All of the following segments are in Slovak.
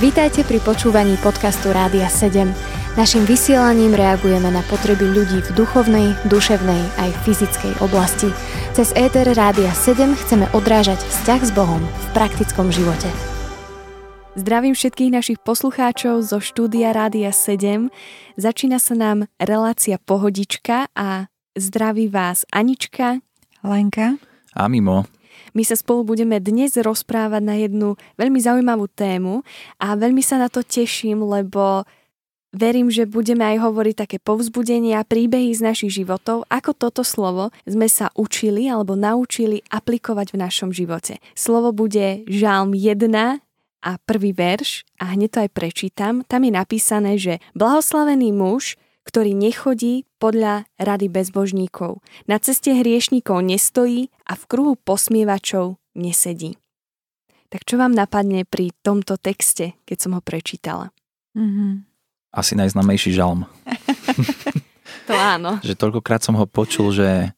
Vítajte pri počúvaní podcastu Rádia 7. Naším vysielaním reagujeme na potreby ľudí v duchovnej, duševnej aj fyzickej oblasti. Cez ETR Rádia 7 chceme odrážať vzťah s Bohom v praktickom živote. Zdravím všetkých našich poslucháčov zo štúdia Rádia 7. Začína sa nám relácia Pohodička a zdraví vás Anička, Lenka a Mimo. My sa spolu budeme dnes rozprávať na jednu veľmi zaujímavú tému a veľmi sa na to teším, lebo verím, že budeme aj hovoriť také povzbudenia, príbehy z našich životov, ako toto slovo sme sa učili alebo naučili aplikovať v našom živote. Slovo bude Žalm 1 a prvý verš a hneď to aj prečítam. Tam je napísané, že blahoslavený muž, ktorý nechodí podľa rady bezbožníkov. Na ceste hriešníkov nestojí a v kruhu posmievačov nesedí. Tak čo vám napadne pri tomto texte, keď som ho prečítala? Mm-hmm. Asi najznamejší žalm. to áno. že toľkokrát som ho počul, že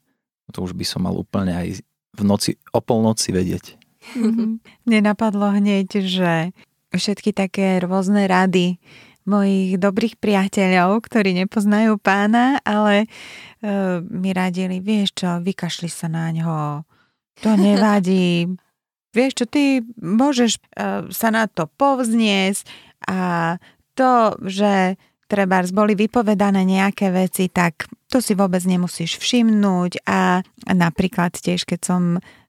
to už by som mal úplne aj v noci, o polnoci vedieť. Mm-hmm. Mne napadlo hneď, že všetky také rôzne rady, mojich dobrých priateľov, ktorí nepoznajú pána, ale uh, mi radili, vieš čo, vykašli sa na ňo, to nevadí, vieš čo, ty môžeš uh, sa na to povzniesť. A to, že treba boli vypovedané nejaké veci, tak to si vôbec nemusíš všimnúť. A napríklad tiež, keď som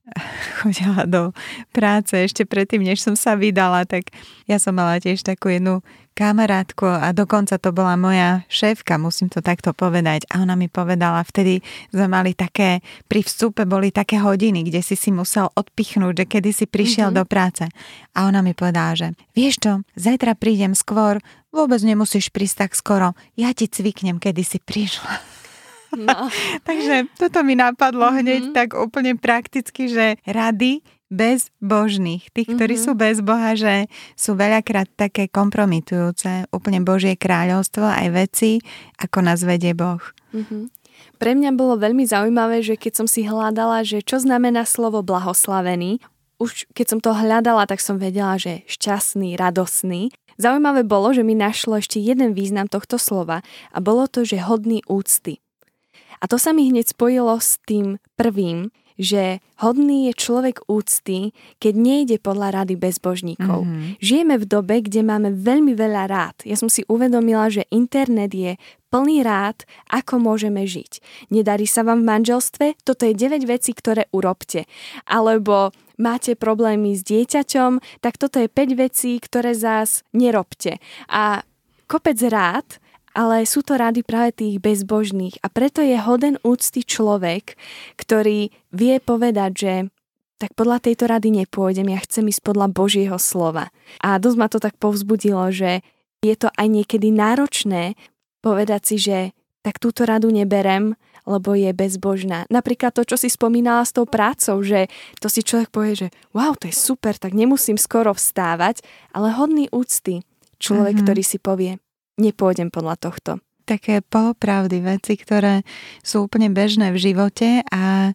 chodila do práce ešte predtým, než som sa vydala, tak ja som mala tiež takú jednu kamarátku a dokonca to bola moja šéfka, musím to takto povedať. A ona mi povedala, vtedy sme mali také, pri vstupe boli také hodiny, kde si si musel odpichnúť, že kedy si prišiel mm-hmm. do práce. A ona mi povedala, že vieš čo, zajtra prídem skôr, vôbec nemusíš prísť tak skoro, ja ti cviknem, kedy si prišla. No. Takže toto mi napadlo mm-hmm. hneď tak úplne prakticky, že rady bez božných, tých, ktorí mm-hmm. sú bez Boha, že sú veľakrát také kompromitujúce, úplne Božie kráľovstvo, aj veci, ako nás vedie Boh. Mm-hmm. Pre mňa bolo veľmi zaujímavé, že keď som si hľadala, že čo znamená slovo blahoslavený, už keď som to hľadala, tak som vedela, že šťastný, radosný. Zaujímavé bolo, že mi našlo ešte jeden význam tohto slova a bolo to, že hodný úcty. A to sa mi hneď spojilo s tým prvým, že hodný je človek úcty, keď nejde podľa rady bezbožníkov. Mm-hmm. Žijeme v dobe, kde máme veľmi veľa rád. Ja som si uvedomila, že internet je plný rád, ako môžeme žiť. Nedarí sa vám v manželstve? Toto je 9 vecí, ktoré urobte. Alebo máte problémy s dieťaťom, tak toto je 5 vecí, ktoré zás nerobte. A kopec rád, ale sú to rady práve tých bezbožných a preto je hoden úcty človek, ktorý vie povedať, že tak podľa tejto rady nepôjdem, ja chcem ísť podľa Božieho slova. A dosť ma to tak povzbudilo, že je to aj niekedy náročné povedať si, že tak túto radu neberem, lebo je bezbožná. Napríklad to, čo si spomínala s tou prácou, že to si človek povie, že wow, to je super, tak nemusím skoro vstávať, ale hodný úcty človek, mm-hmm. ktorý si povie, nepôjdem podľa tohto. Také polopravdy, veci, ktoré sú úplne bežné v živote a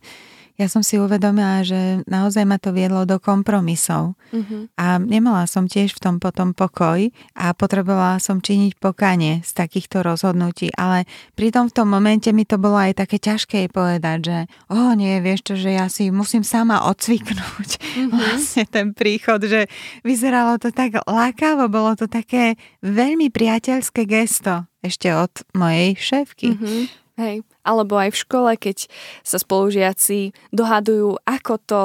ja som si uvedomila, že naozaj ma to viedlo do kompromisov. Uh-huh. A nemala som tiež v tom potom pokoj a potrebovala som činiť pokanie z takýchto rozhodnutí. Ale pritom v tom momente mi to bolo aj také ťažké povedať, že o oh, nie, vieš čo, že ja si musím sama odcviknúť uh-huh. vlastne ten príchod, že vyzeralo to tak lákavo, bolo to také veľmi priateľské gesto ešte od mojej šéfky. Uh-huh. Hej. Alebo aj v škole, keď sa spolužiaci dohadujú, ako to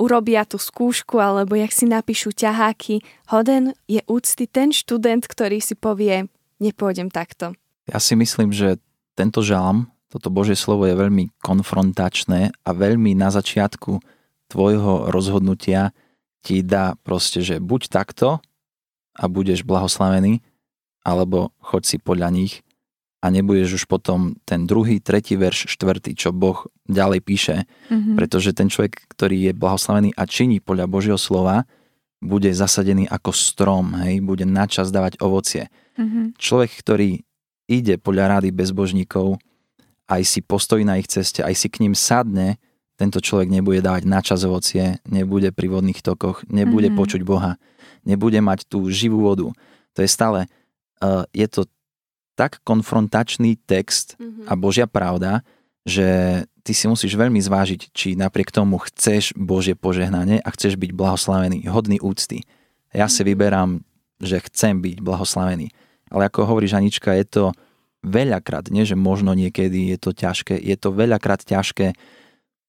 urobia tú skúšku, alebo jak si napíšu ťaháky. Hoden je úcty ten študent, ktorý si povie, nepôjdem takto. Ja si myslím, že tento žalm, toto Božie slovo je veľmi konfrontačné a veľmi na začiatku tvojho rozhodnutia ti dá proste, že buď takto a budeš blahoslavený, alebo choď si podľa nich a nebudeš už potom ten druhý, tretí verš, štvrtý, čo Boh ďalej píše, mm-hmm. pretože ten človek, ktorý je blahoslavený a činí podľa Božieho slova, bude zasadený ako strom, hej, bude načas dávať ovocie. Mm-hmm. Človek, ktorý ide podľa rády bezbožníkov, aj si postojí na ich ceste, aj si k ním sadne, tento človek nebude dávať načas ovocie, nebude pri vodných tokoch, nebude mm-hmm. počuť Boha, nebude mať tú živú vodu. To je stále, uh, je to tak konfrontačný text mm-hmm. a Božia pravda, že ty si musíš veľmi zvážiť, či napriek tomu chceš Božie požehnanie a chceš byť blahoslavený, hodný úcty. Ja si mhm. vyberám, že chcem byť blahoslavený. Ale ako hovorí Žanička, je to veľakrát, nie že možno niekedy je to ťažké, je to veľakrát ťažké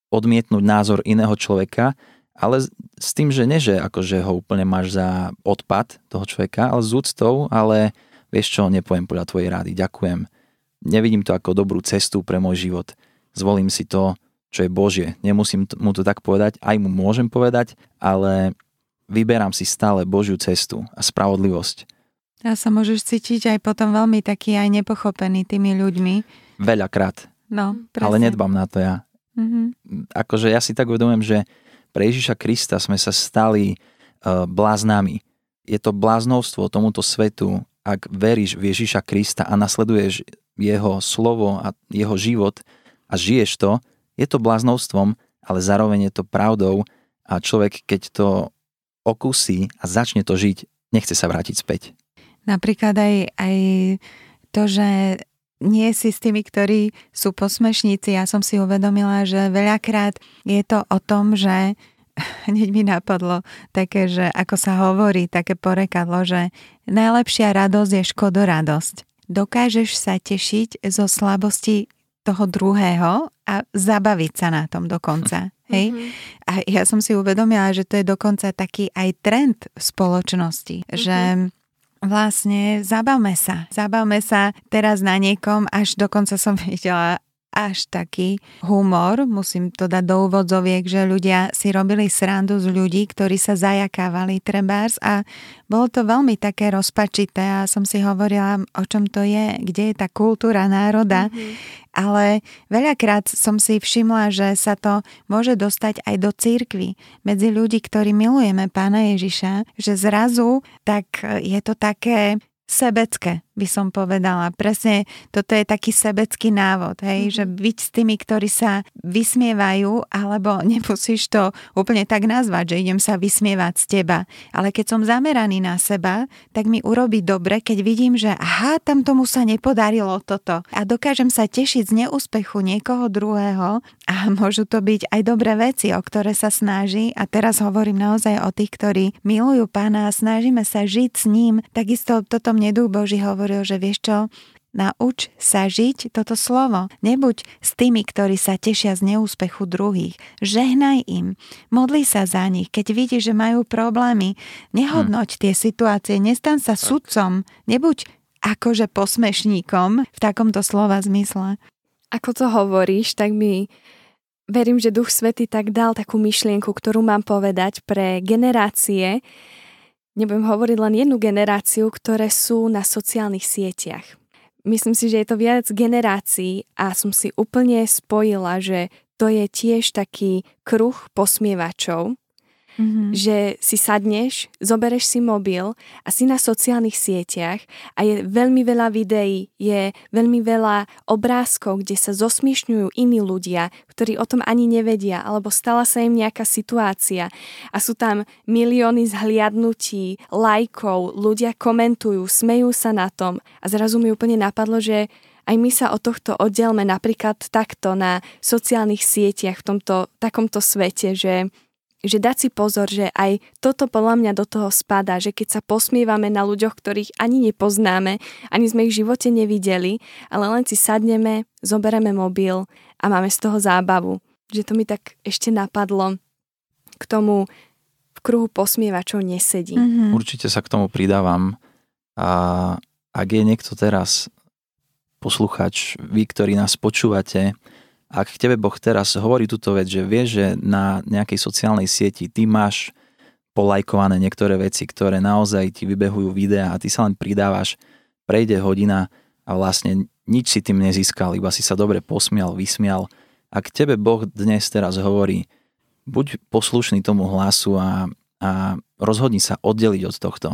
odmietnúť názor iného človeka, ale s tým, že nie, že akože ho úplne máš za odpad toho človeka, ale s úctou, ale vieš čo, nepoviem podľa tvojej rády, ďakujem. Nevidím to ako dobrú cestu pre môj život zvolím si to, čo je Božie. Nemusím mu to tak povedať, aj mu môžem povedať, ale vyberám si stále Božiu cestu a spravodlivosť. A sa môžeš cítiť aj potom veľmi taký aj nepochopený tými ľuďmi. Veľakrát. No, presne. Ale nedbám na to ja. Mm-hmm. Akože ja si tak uvedomujem, že pre Ježiša Krista sme sa stali uh, bláznami. Je to bláznovstvo tomuto svetu, ak veríš v Ježiša Krista a nasleduješ jeho slovo a jeho život, a žiješ to, je to bláznovstvom, ale zároveň je to pravdou a človek, keď to okusí a začne to žiť, nechce sa vrátiť späť. Napríklad aj, aj to, že nie si s tými, ktorí sú posmešníci. Ja som si uvedomila, že veľakrát je to o tom, že hneď mi napadlo také, že ako sa hovorí, také porekadlo, že najlepšia radosť je škodoradosť. Dokážeš sa tešiť zo slabosti toho druhého a zabaviť sa na tom dokonca. Hej? Mm-hmm. A ja som si uvedomila, že to je dokonca taký aj trend v spoločnosti, mm-hmm. že vlastne zabavme sa. Zabavme sa teraz na niekom, až dokonca som videla až taký humor, musím to dať do úvodzoviek, že ľudia si robili srandu z ľudí, ktorí sa zajakávali trebárs a bolo to veľmi také rozpačité a som si hovorila, o čom to je, kde je tá kultúra národa. Mm-hmm ale veľakrát som si všimla, že sa to môže dostať aj do církvy. Medzi ľudí, ktorí milujeme pána Ježiša, že zrazu tak je to také sebecké by som povedala. Presne toto je taký sebecký návod, hej, mm-hmm. že byť s tými, ktorí sa vysmievajú, alebo nemusíš to úplne tak nazvať, že idem sa vysmievať z teba. Ale keď som zameraný na seba, tak mi urobí dobre, keď vidím, že aha, tam tomu sa nepodarilo toto. A dokážem sa tešiť z neúspechu niekoho druhého a môžu to byť aj dobré veci, o ktoré sa snaží. A teraz hovorím naozaj o tých, ktorí milujú pána a snažíme sa žiť s ním. Takisto toto mne Duch Boží hovorí hovoril, že vieš čo, Nauč sa žiť toto slovo. Nebuď s tými, ktorí sa tešia z neúspechu druhých. Žehnaj im. Modli sa za nich. Keď vidíš, že majú problémy, nehodnoť hm. tie situácie. Nestan sa sudcom. Nebuď akože posmešníkom v takomto slova zmysle. Ako to hovoríš, tak mi verím, že Duch Svety tak dal takú myšlienku, ktorú mám povedať pre generácie, nebudem hovoriť len jednu generáciu, ktoré sú na sociálnych sieťach. Myslím si, že je to viac generácií a som si úplne spojila, že to je tiež taký kruh posmievačov, Mm-hmm. Že si sadneš, zobereš si mobil a si na sociálnych sieťach a je veľmi veľa videí, je veľmi veľa obrázkov, kde sa zosmiešňujú iní ľudia, ktorí o tom ani nevedia, alebo stala sa im nejaká situácia a sú tam milióny zhliadnutí, lajkov, ľudia komentujú, smejú sa na tom a zrazu mi úplne napadlo, že aj my sa od tohto oddelme napríklad takto na sociálnych sieťach v tomto takomto svete, že že dať si pozor, že aj toto podľa mňa do toho spadá, že keď sa posmievame na ľuďoch, ktorých ani nepoznáme, ani sme ich v živote nevideli, ale len si sadneme, zoberieme mobil a máme z toho zábavu. Že to mi tak ešte napadlo k tomu v kruhu posmievačov nesedí. Mm-hmm. Určite sa k tomu pridávam. A ak je niekto teraz posluchač, vy, ktorí nás počúvate, ak k tebe Boh teraz hovorí túto vec, že vieš, že na nejakej sociálnej sieti ty máš polajkované niektoré veci, ktoré naozaj ti vybehujú videa a ty sa len pridávaš, prejde hodina a vlastne nič si tým nezískal, iba si sa dobre posmial, vysmial. A k tebe Boh dnes teraz hovorí, buď poslušný tomu hlasu a, a rozhodni sa oddeliť od tohto.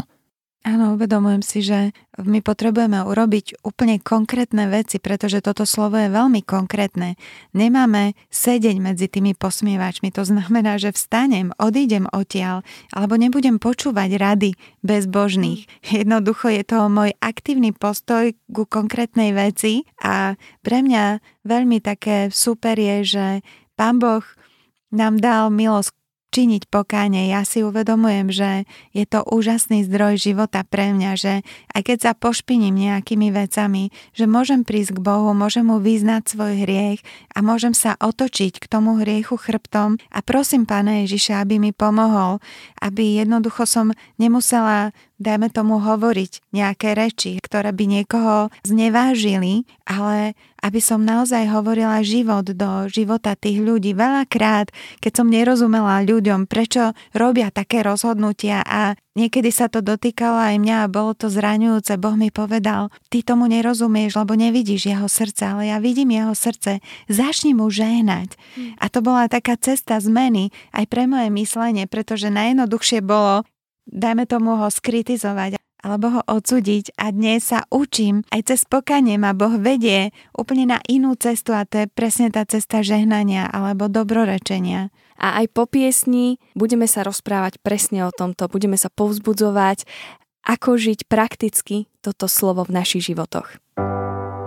Áno, uvedomujem si, že my potrebujeme urobiť úplne konkrétne veci, pretože toto slovo je veľmi konkrétne. Nemáme sedieť medzi tými posmievačmi. To znamená, že vstanem, odídem odtiaľ, alebo nebudem počúvať rady bezbožných. Jednoducho je to môj aktívny postoj ku konkrétnej veci a pre mňa veľmi také super je, že Pán Boh nám dal milosť činiť pokáne. Ja si uvedomujem, že je to úžasný zdroj života pre mňa, že aj keď sa pošpiním nejakými vecami, že môžem prísť k Bohu, môžem mu vyznať svoj hriech a môžem sa otočiť k tomu hriechu chrbtom a prosím Pána Ježiša, aby mi pomohol, aby jednoducho som nemusela dajme tomu hovoriť nejaké reči, ktoré by niekoho znevážili, ale aby som naozaj hovorila život do života tých ľudí. Veľakrát, keď som nerozumela ľuďom, prečo robia také rozhodnutia a niekedy sa to dotýkalo aj mňa a bolo to zraňujúce, Boh mi povedal, ty tomu nerozumieš, lebo nevidíš jeho srdce, ale ja vidím jeho srdce, začni mu žehnať. A to bola taká cesta zmeny aj pre moje myslenie, pretože najjednoduchšie bolo dajme tomu ho skritizovať alebo ho odsúdiť a dnes sa učím, aj cez pokanie ma Boh vedie úplne na inú cestu a to je presne tá cesta žehnania alebo dobrorečenia. A aj po piesni budeme sa rozprávať presne o tomto, budeme sa povzbudzovať, ako žiť prakticky toto slovo v našich životoch.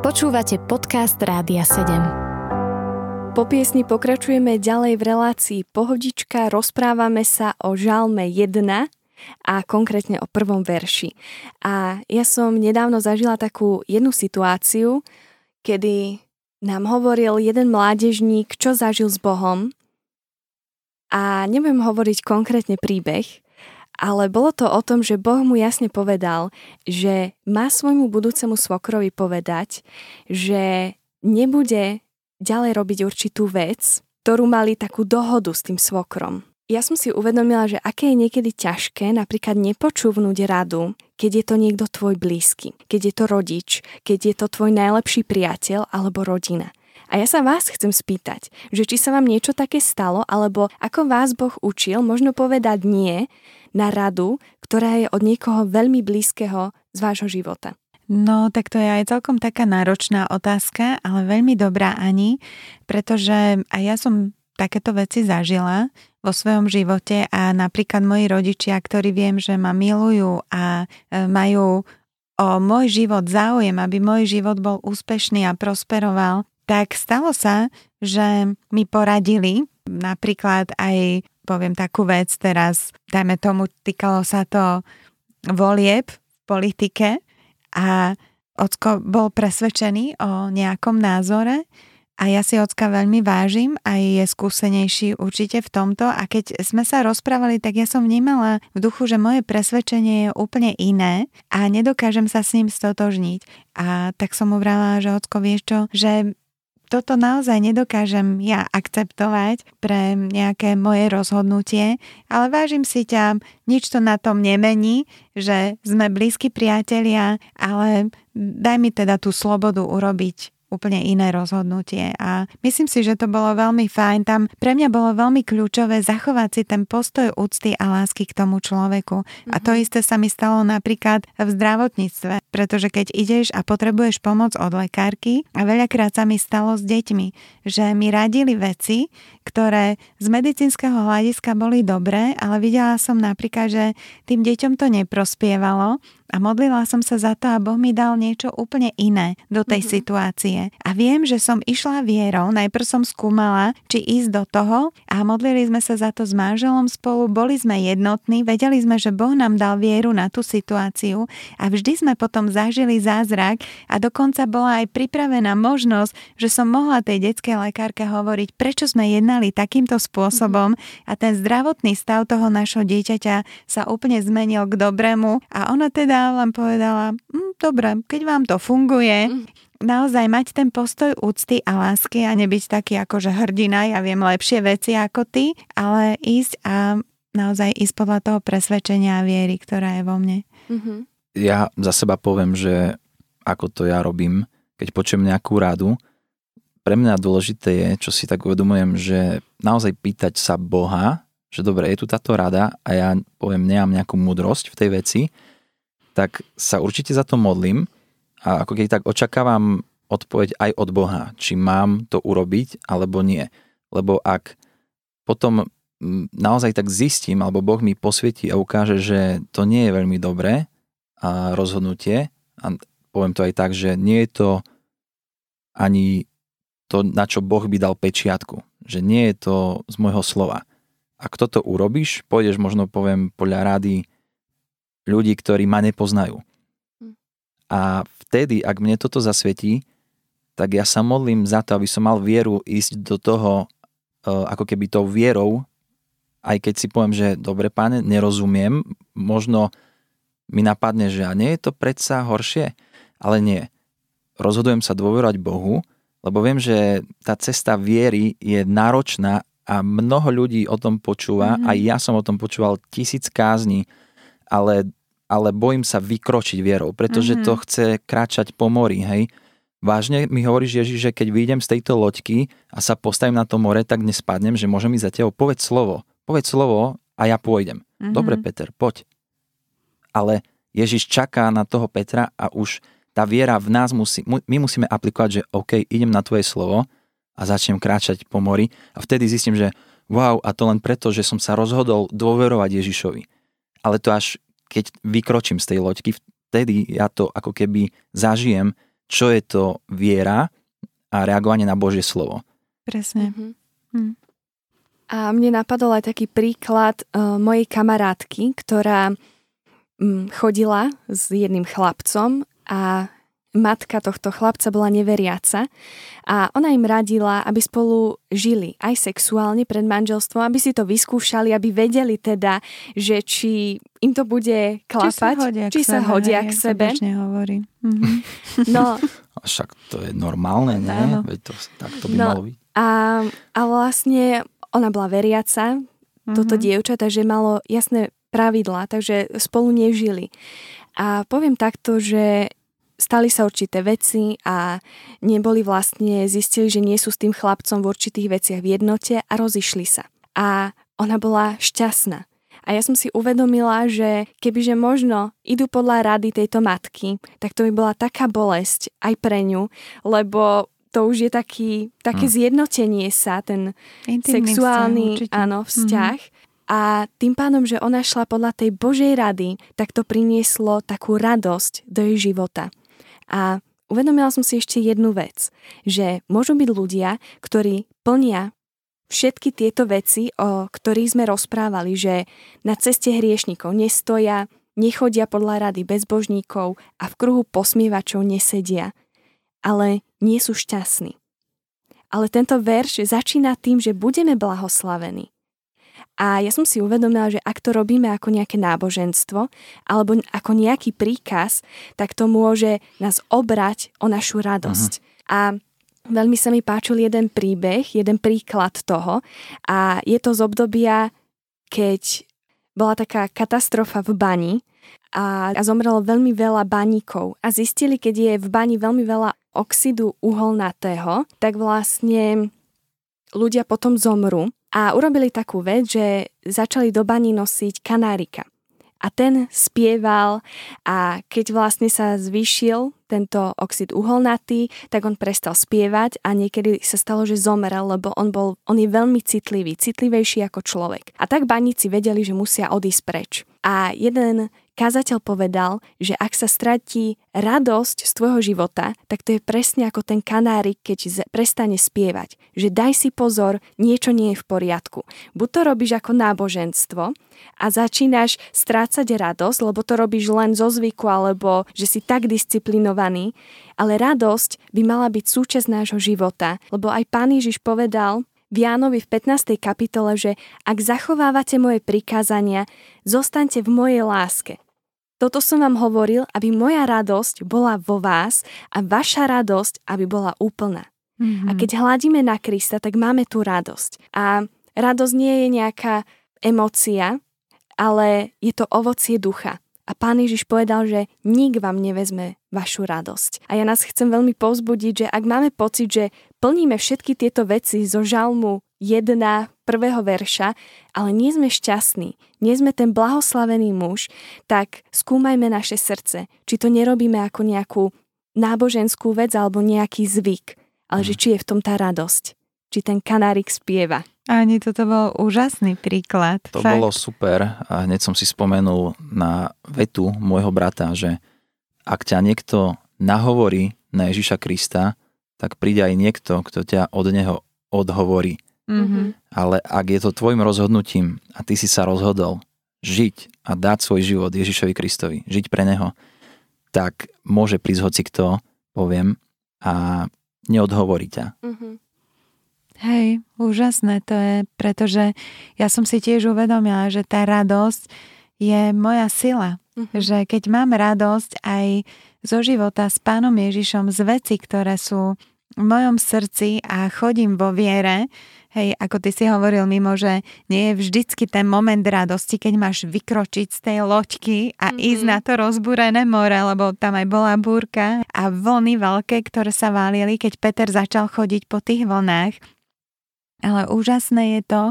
Počúvate podcast Rádia 7. Po piesni pokračujeme ďalej v relácii Pohodička, rozprávame sa o žalme 1, a konkrétne o prvom verši. A ja som nedávno zažila takú jednu situáciu, kedy nám hovoril jeden mládežník, čo zažil s Bohom. A nebudem hovoriť konkrétne príbeh, ale bolo to o tom, že Boh mu jasne povedal, že má svojmu budúcemu svokrovi povedať, že nebude ďalej robiť určitú vec, ktorú mali takú dohodu s tým svokrom ja som si uvedomila, že aké je niekedy ťažké napríklad nepočúvnuť radu, keď je to niekto tvoj blízky, keď je to rodič, keď je to tvoj najlepší priateľ alebo rodina. A ja sa vás chcem spýtať, že či sa vám niečo také stalo, alebo ako vás Boh učil, možno povedať nie na radu, ktorá je od niekoho veľmi blízkeho z vášho života. No, tak to je aj celkom taká náročná otázka, ale veľmi dobrá ani, pretože aj ja som takéto veci zažila vo svojom živote a napríklad moji rodičia, ktorí viem, že ma milujú a e, majú o môj život záujem, aby môj život bol úspešný a prosperoval, tak stalo sa, že mi poradili napríklad aj, poviem takú vec teraz, dajme tomu, týkalo sa to volieb v politike a Ocko bol presvedčený o nejakom názore a ja si ocka veľmi vážim, aj je skúsenejší určite v tomto a keď sme sa rozprávali, tak ja som vnímala v duchu, že moje presvedčenie je úplne iné a nedokážem sa s ním stotožniť. A tak som mu vrala, že ocko, vieš čo, že toto naozaj nedokážem ja akceptovať pre nejaké moje rozhodnutie, ale vážim si ťa, nič to na tom nemení, že sme blízki priatelia, ale daj mi teda tú slobodu urobiť úplne iné rozhodnutie. A myslím si, že to bolo veľmi fajn. Tam pre mňa bolo veľmi kľúčové zachovať si ten postoj úcty a lásky k tomu človeku. Mm-hmm. A to mhm. isté sa mi stalo napríklad v zdravotníctve, pretože keď ideš a potrebuješ pomoc od lekárky, a veľakrát sa mi stalo s deťmi, že mi radili veci, ktoré z medicínskeho hľadiska boli dobré, ale videla som napríklad, že tým deťom to neprospievalo a modlila som sa za to a Boh mi dal niečo úplne iné do tej mm-hmm. situácie. A viem, že som išla vierou, najprv som skúmala, či ísť do toho a modlili sme sa za to s manželom spolu, boli sme jednotní, vedeli sme, že Boh nám dal vieru na tú situáciu. A vždy sme potom zažili zázrak. A dokonca bola aj pripravená možnosť, že som mohla tej detskej lekárke hovoriť, prečo sme jednali takýmto spôsobom. A ten zdravotný stav toho našho dieťaťa sa úplne zmenil k dobrému. A ona teda len povedala, hm, dobre, keď vám to funguje, mm. naozaj mať ten postoj úcty a lásky a nebyť taký ako, že hrdina, ja viem lepšie veci ako ty, ale ísť a naozaj ísť podľa toho presvedčenia a viery, ktorá je vo mne. Mm-hmm. Ja za seba poviem, že ako to ja robím, keď počujem nejakú radu, pre mňa dôležité je, čo si tak uvedomujem, že naozaj pýtať sa Boha, že dobre, je tu táto rada a ja poviem, nemám nejakú múdrosť v tej veci, tak sa určite za to modlím a ako keď tak očakávam odpoveď aj od Boha, či mám to urobiť alebo nie. Lebo ak potom naozaj tak zistím, alebo Boh mi posvietí a ukáže, že to nie je veľmi dobré a rozhodnutie, a poviem to aj tak, že nie je to ani to, na čo Boh by dal pečiatku. Že nie je to z môjho slova. Ak toto urobíš, pôjdeš možno, poviem, podľa rady ľudí, ktorí ma nepoznajú. Hm. A vtedy, ak mne toto zasvietí, tak ja sa modlím za to, aby som mal vieru ísť do toho, e, ako keby tou vierou, aj keď si poviem, že dobre páne, nerozumiem, možno mi napadne, že a nie je to predsa horšie, ale nie. Rozhodujem sa dôverovať Bohu, lebo viem, že tá cesta viery je náročná a mnoho ľudí o tom počúva, mm-hmm. aj ja som o tom počúval tisíc kázni, ale, ale bojím sa vykročiť vierou, pretože mm-hmm. to chce kráčať po mori, hej. Vážne mi hovoríš, Ježiš, že keď vyjdem z tejto loďky a sa postavím na to more, tak nespadnem, že môžem ísť za tebou. Povedz slovo povedz slovo a ja pôjdem. Mm-hmm. Dobre, Peter, poď. Ale Ježiš čaká na toho Petra a už tá viera v nás musí, my musíme aplikovať, že OK, idem na tvoje slovo a začnem kráčať po mori a vtedy zistím, že wow, a to len preto, že som sa rozhodol dôverovať Ježišovi. Ale to až keď vykročím z tej loďky, vtedy ja to ako keby zažijem, čo je to viera a reagovanie na Božie slovo. Presne. Mm-hmm. Hm. A mne napadol aj taký príklad uh, mojej kamarátky, ktorá um, chodila s jedným chlapcom a matka tohto chlapca bola neveriaca a ona im radila, aby spolu žili aj sexuálne pred manželstvom, aby si to vyskúšali, aby vedeli teda, že či im to bude klapať, či sa hodia k sebe. Hodia k sebe. hovorí. Mhm. No, však to je normálne, nie? Veď to, tak to by no, malo byť. A, a vlastne ona bola veriaca, mm-hmm. toto dievča, takže malo jasné pravidlá, takže spolu nežili. A poviem takto, že stali sa určité veci a neboli vlastne, zistili, že nie sú s tým chlapcom v určitých veciach v jednote a rozišli sa. A ona bola šťastná. A ja som si uvedomila, že kebyže možno idú podľa rady tejto matky, tak to by bola taká bolesť aj pre ňu, lebo to už je taký, také hmm. zjednotenie sa, ten Intimný sexuálny vzťah, áno, vzťah. Mm-hmm. A tým pádom, že ona šla podľa tej Božej rady, tak to prinieslo takú radosť do jej života. A uvedomila som si ešte jednu vec, že môžu byť ľudia, ktorí plnia všetky tieto veci, o ktorých sme rozprávali, že na ceste hriešnikov nestoja, nechodia podľa rady bezbožníkov a v kruhu posmievačov nesedia, ale nie sú šťastní. Ale tento verš začína tým, že budeme blahoslavení. A ja som si uvedomila, že ak to robíme ako nejaké náboženstvo alebo ako nejaký príkaz, tak to môže nás obrať o našu radosť. Uh-huh. A veľmi sa mi páčil jeden príbeh, jeden príklad toho a je to z obdobia, keď bola taká katastrofa v bani a, a zomrelo veľmi veľa baníkov a zistili, keď je v bani veľmi veľa oxidu uholnatého, tak vlastne ľudia potom zomrú a urobili takú vec, že začali do bani nosiť kanárika. A ten spieval a keď vlastne sa zvýšil tento oxid uholnatý, tak on prestal spievať a niekedy sa stalo, že zomrel, lebo on, bol, on je veľmi citlivý, citlivejší ako človek. A tak baníci vedeli, že musia odísť preč. A jeden Kázateľ povedal, že ak sa stratí radosť z tvojho života, tak to je presne ako ten kanárik, keď prestane spievať. Že daj si pozor, niečo nie je v poriadku. Buď to robíš ako náboženstvo a začínaš strácať radosť, lebo to robíš len zo zvyku alebo že si tak disciplinovaný, ale radosť by mala byť súčasť nášho života, lebo aj pán Ježiš povedal, v Jánovi v 15. kapitole, že ak zachovávate moje prikázania, zostaňte v mojej láske. Toto som vám hovoril, aby moja radosť bola vo vás a vaša radosť, aby bola úplná. Mm-hmm. A keď hľadíme na Krista, tak máme tú radosť. A radosť nie je nejaká emocia, ale je to ovocie ducha. A pán Ježiš povedal, že nik vám nevezme vašu radosť. A ja nás chcem veľmi povzbudiť, že ak máme pocit, že plníme všetky tieto veci zo žalmu jedna prvého verša, ale nie sme šťastní, nie sme ten blahoslavený muž, tak skúmajme naše srdce, či to nerobíme ako nejakú náboženskú vec alebo nejaký zvyk, ale že či je v tom tá radosť, či ten kanárik spieva. Ani toto bol úžasný príklad. To Fakt. bolo super a hneď som si spomenul na vetu môjho brata, že ak ťa niekto nahovorí na Ježiša Krista, tak príde aj niekto, kto ťa od neho odhovorí. Mm-hmm. Ale ak je to tvojim rozhodnutím a ty si sa rozhodol žiť a dať svoj život Ježišovi Kristovi, žiť pre neho, tak môže prísť hoci kto, poviem, a neodhovorí ťa. Uh-huh. Hej, úžasné to je, pretože ja som si tiež uvedomila, že tá radosť je moja sila. Uh-huh. Že keď mám radosť aj zo života s Pánom Ježišom, z veci, ktoré sú v mojom srdci a chodím vo viere, hej, ako ty si hovoril mimo, že nie je vždycky ten moment radosti, keď máš vykročiť z tej loďky a mm-hmm. ísť na to rozbúrené more, lebo tam aj bola búrka a vlny veľké, ktoré sa válili, keď Peter začal chodiť po tých vlnách. Ale úžasné je to,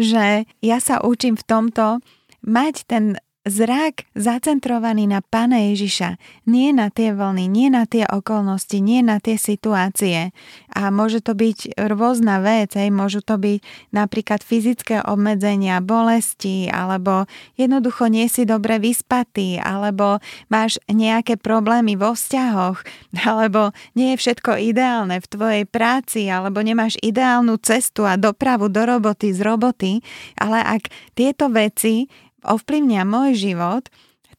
že ja sa učím v tomto mať ten zrak zacentrovaný na Pána Ježiša, nie na tie vlny, nie na tie okolnosti, nie na tie situácie. A môže to byť rôzna vec, hej, môžu to byť napríklad fyzické obmedzenia, bolesti, alebo jednoducho nie si dobre vyspatý, alebo máš nejaké problémy vo vzťahoch, alebo nie je všetko ideálne v tvojej práci, alebo nemáš ideálnu cestu a dopravu do roboty z roboty, ale ak tieto veci ovplyvnia môj život,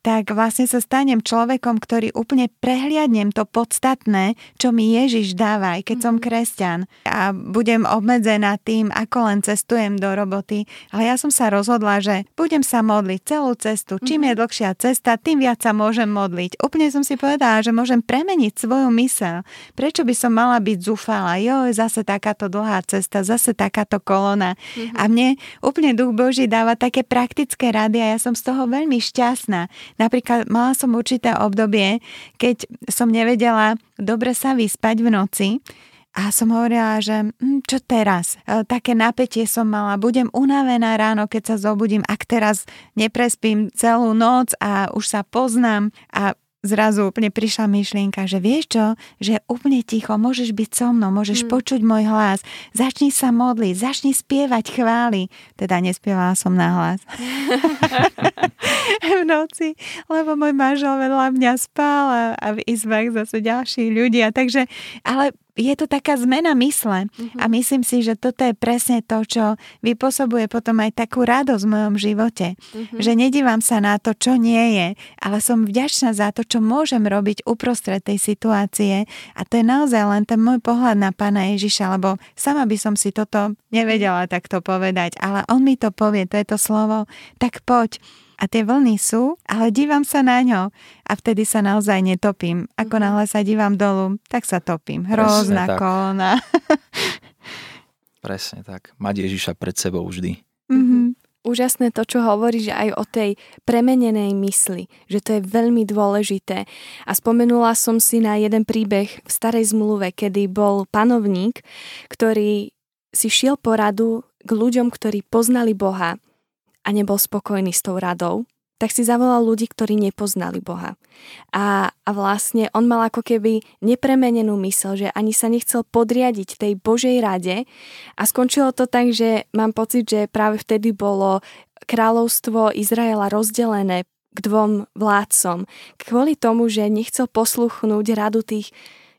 tak vlastne sa stanem človekom, ktorý úplne prehliadnem to podstatné, čo mi Ježiš dáva, aj keď mm-hmm. som mhm. kresťan. A budem obmedzená tým, ako len cestujem do roboty. Ale ja som sa rozhodla, že budem sa modliť celú cestu. Čím mm-hmm. je dlhšia cesta, tým viac sa môžem modliť. Úplne som si povedala, že môžem premeniť svoju mysel. Prečo by som mala byť zúfala? Jo, zase takáto dlhá cesta, zase takáto kolona. Mm-hmm. A mne úplne Duch Boží dáva také praktické rady a ja som z toho veľmi šťastná. Napríklad mala som určité obdobie, keď som nevedela dobre sa vyspať v noci a som hovorila, že hm, čo teraz? E, také napätie som mala, budem unavená ráno, keď sa zobudím, ak teraz neprespím celú noc a už sa poznám a zrazu úplne prišla myšlienka, že vieš čo, že úplne ticho, môžeš byť so mnou, môžeš hmm. počuť môj hlas, začni sa modliť, začni spievať chvály. Teda nespievala som na hlas v noci, lebo môj manžel vedľa mňa spal a, a v izbách zase ďalší ľudia. Takže, ale je to taká zmena mysle uh-huh. a myslím si, že toto je presne to, čo vypôsobuje potom aj takú radosť v mojom živote. Uh-huh. Že nedívam sa na to, čo nie je, ale som vďačná za to, čo môžem robiť uprostred tej situácie a to je naozaj len ten môj pohľad na Pána Ježiša, lebo sama by som si toto nevedela takto povedať, ale on mi to povie, to je to slovo, tak poď a tie vlny sú, ale dívam sa na ňo a vtedy sa naozaj netopím. Ako mhm. náhle sa dívam dolu, tak sa topím. Hrozná kolona. Presne tak. Mať Ježiša pred sebou vždy. Mm-hmm. Úžasné to, čo hovoríš aj o tej premenenej mysli, že to je veľmi dôležité. A spomenula som si na jeden príbeh v starej zmluve, kedy bol panovník, ktorý si šiel poradu k ľuďom, ktorí poznali Boha a nebol spokojný s tou radou, tak si zavolal ľudí, ktorí nepoznali Boha. A, a vlastne on mal ako keby nepremenenú mysel, že ani sa nechcel podriadiť tej Božej rade a skončilo to tak, že mám pocit, že práve vtedy bolo kráľovstvo Izraela rozdelené k dvom vládcom. Kvôli tomu, že nechcel posluchnúť radu tých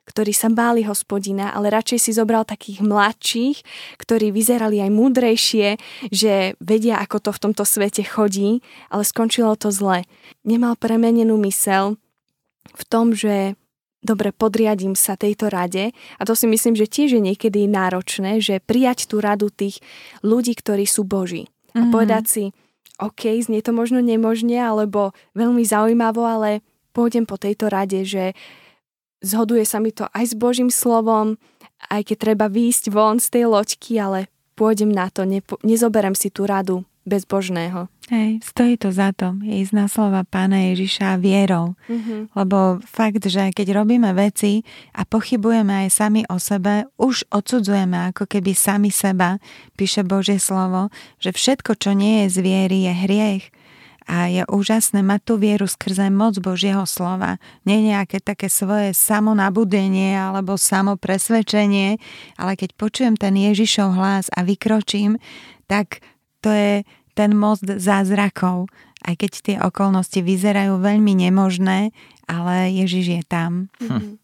ktorí sa báli hospodina, ale radšej si zobral takých mladších, ktorí vyzerali aj múdrejšie, že vedia, ako to v tomto svete chodí, ale skončilo to zle. Nemal premenenú mysel v tom, že dobre, podriadím sa tejto rade a to si myslím, že tiež je niekedy náročné, že prijať tú radu tých ľudí, ktorí sú boží. A mm-hmm. povedať si, OK, znie to možno nemožne, alebo veľmi zaujímavo, ale pôjdem po tejto rade, že zhoduje sa mi to aj s Božím slovom, aj keď treba výjsť von z tej loďky, ale pôjdem na to, nepo, nezoberem si tú radu bezbožného. Hej, stojí to za to, ísť na slova Pána Ježiša vierou. Mm-hmm. Lebo fakt, že keď robíme veci a pochybujeme aj sami o sebe, už odsudzujeme ako keby sami seba, píše Božie slovo, že všetko, čo nie je z viery, je hriech. A je úžasné mať tú vieru skrze moc Božieho slova. Nie nejaké také svoje samonabudenie alebo samopresvedčenie, ale keď počujem ten Ježišov hlas a vykročím, tak to je ten most zázrakov, aj keď tie okolnosti vyzerajú veľmi nemožné, ale Ježiš je tam. Hm.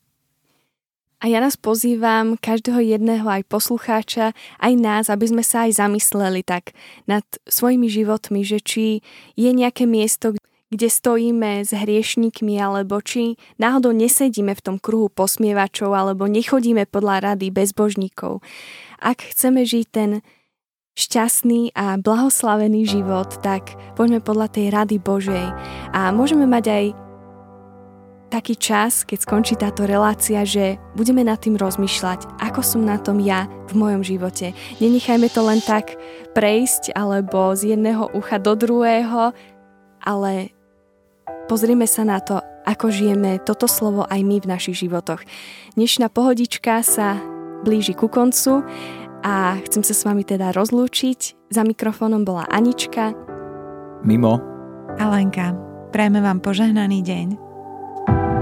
A ja nás pozývam, každého jedného aj poslucháča, aj nás, aby sme sa aj zamysleli tak nad svojimi životmi, že či je nejaké miesto, kde stojíme s hriešnikmi, alebo či náhodou nesedíme v tom kruhu posmievačov, alebo nechodíme podľa rady bezbožníkov. Ak chceme žiť ten šťastný a blahoslavený život, tak poďme podľa tej rady Božej. A môžeme mať aj taký čas, keď skončí táto relácia, že budeme nad tým rozmýšľať, ako som na tom ja v mojom živote. Nenechajme to len tak prejsť alebo z jedného ucha do druhého, ale pozrime sa na to, ako žijeme toto slovo aj my v našich životoch. Dnešná pohodička sa blíži ku koncu a chcem sa s vami teda rozlúčiť. Za mikrofónom bola Anička. Mimo. Alenka. Prajme vám požehnaný deň.